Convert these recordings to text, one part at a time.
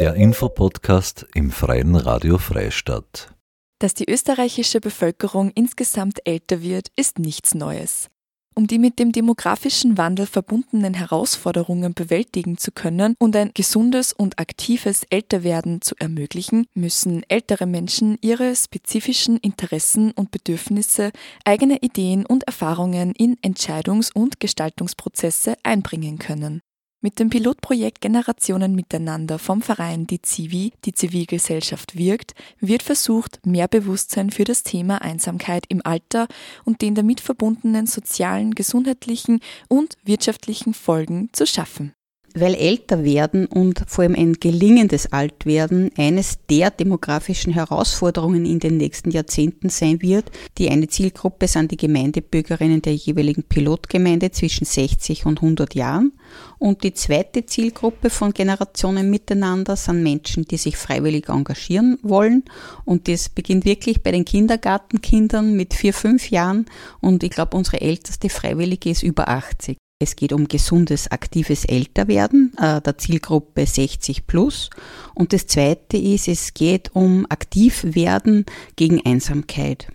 Der Infopodcast im Freien Radio Freistadt. Dass die österreichische Bevölkerung insgesamt älter wird, ist nichts Neues. Um die mit dem demografischen Wandel verbundenen Herausforderungen bewältigen zu können und ein gesundes und aktives Älterwerden zu ermöglichen, müssen ältere Menschen ihre spezifischen Interessen und Bedürfnisse, eigene Ideen und Erfahrungen in Entscheidungs- und Gestaltungsprozesse einbringen können. Mit dem Pilotprojekt Generationen miteinander vom Verein Die Zivi, die Zivilgesellschaft wirkt, wird versucht, mehr Bewusstsein für das Thema Einsamkeit im Alter und den damit verbundenen sozialen, gesundheitlichen und wirtschaftlichen Folgen zu schaffen weil älter werden und vor allem ein gelingendes Altwerden eines der demografischen Herausforderungen in den nächsten Jahrzehnten sein wird. Die eine Zielgruppe sind die Gemeindebürgerinnen der jeweiligen Pilotgemeinde zwischen 60 und 100 Jahren. Und die zweite Zielgruppe von Generationen miteinander sind Menschen, die sich freiwillig engagieren wollen. Und das beginnt wirklich bei den Kindergartenkindern mit vier, fünf Jahren. Und ich glaube, unsere älteste Freiwillige ist über 80. Es geht um gesundes, aktives Älterwerden äh, der Zielgruppe 60 plus. Und das zweite ist, es geht um aktiv werden gegen Einsamkeit.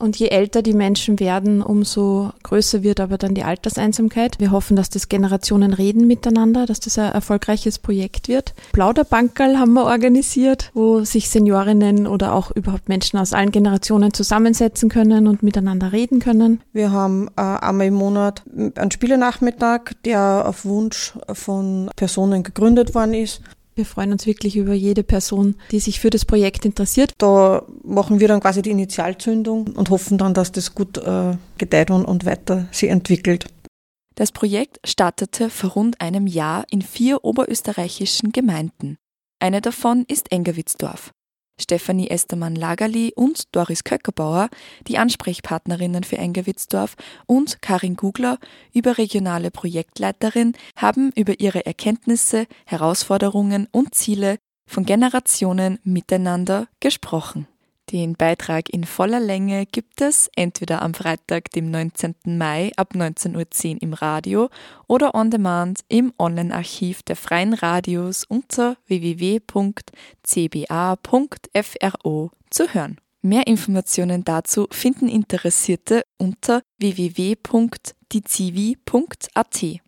Und je älter die Menschen werden, umso größer wird aber dann die Alterseinsamkeit. Wir hoffen, dass das Generationen reden miteinander, dass das ein erfolgreiches Projekt wird. Plauderbankerl haben wir organisiert, wo sich Seniorinnen oder auch überhaupt Menschen aus allen Generationen zusammensetzen können und miteinander reden können. Wir haben äh, einmal im Monat einen Spielenachmittag, der auf Wunsch von Personen gegründet worden ist. Wir freuen uns wirklich über jede Person, die sich für das Projekt interessiert. Da machen wir dann quasi die Initialzündung und hoffen dann, dass das gut äh, gedeiht und, und weiter sich entwickelt. Das Projekt startete vor rund einem Jahr in vier oberösterreichischen Gemeinden. Eine davon ist Engerwitzdorf. Stefanie Estermann-Lagerli und Doris Köckerbauer, die Ansprechpartnerinnen für Engewitzdorf, und Karin Gugler, überregionale Projektleiterin, haben über ihre Erkenntnisse, Herausforderungen und Ziele von Generationen miteinander gesprochen. Den Beitrag in voller Länge gibt es entweder am Freitag, dem 19. Mai ab 19.10 Uhr im Radio oder on demand im Online-Archiv der Freien Radios unter www.cba.fro zu hören. Mehr Informationen dazu finden Interessierte unter www.dizivi.at.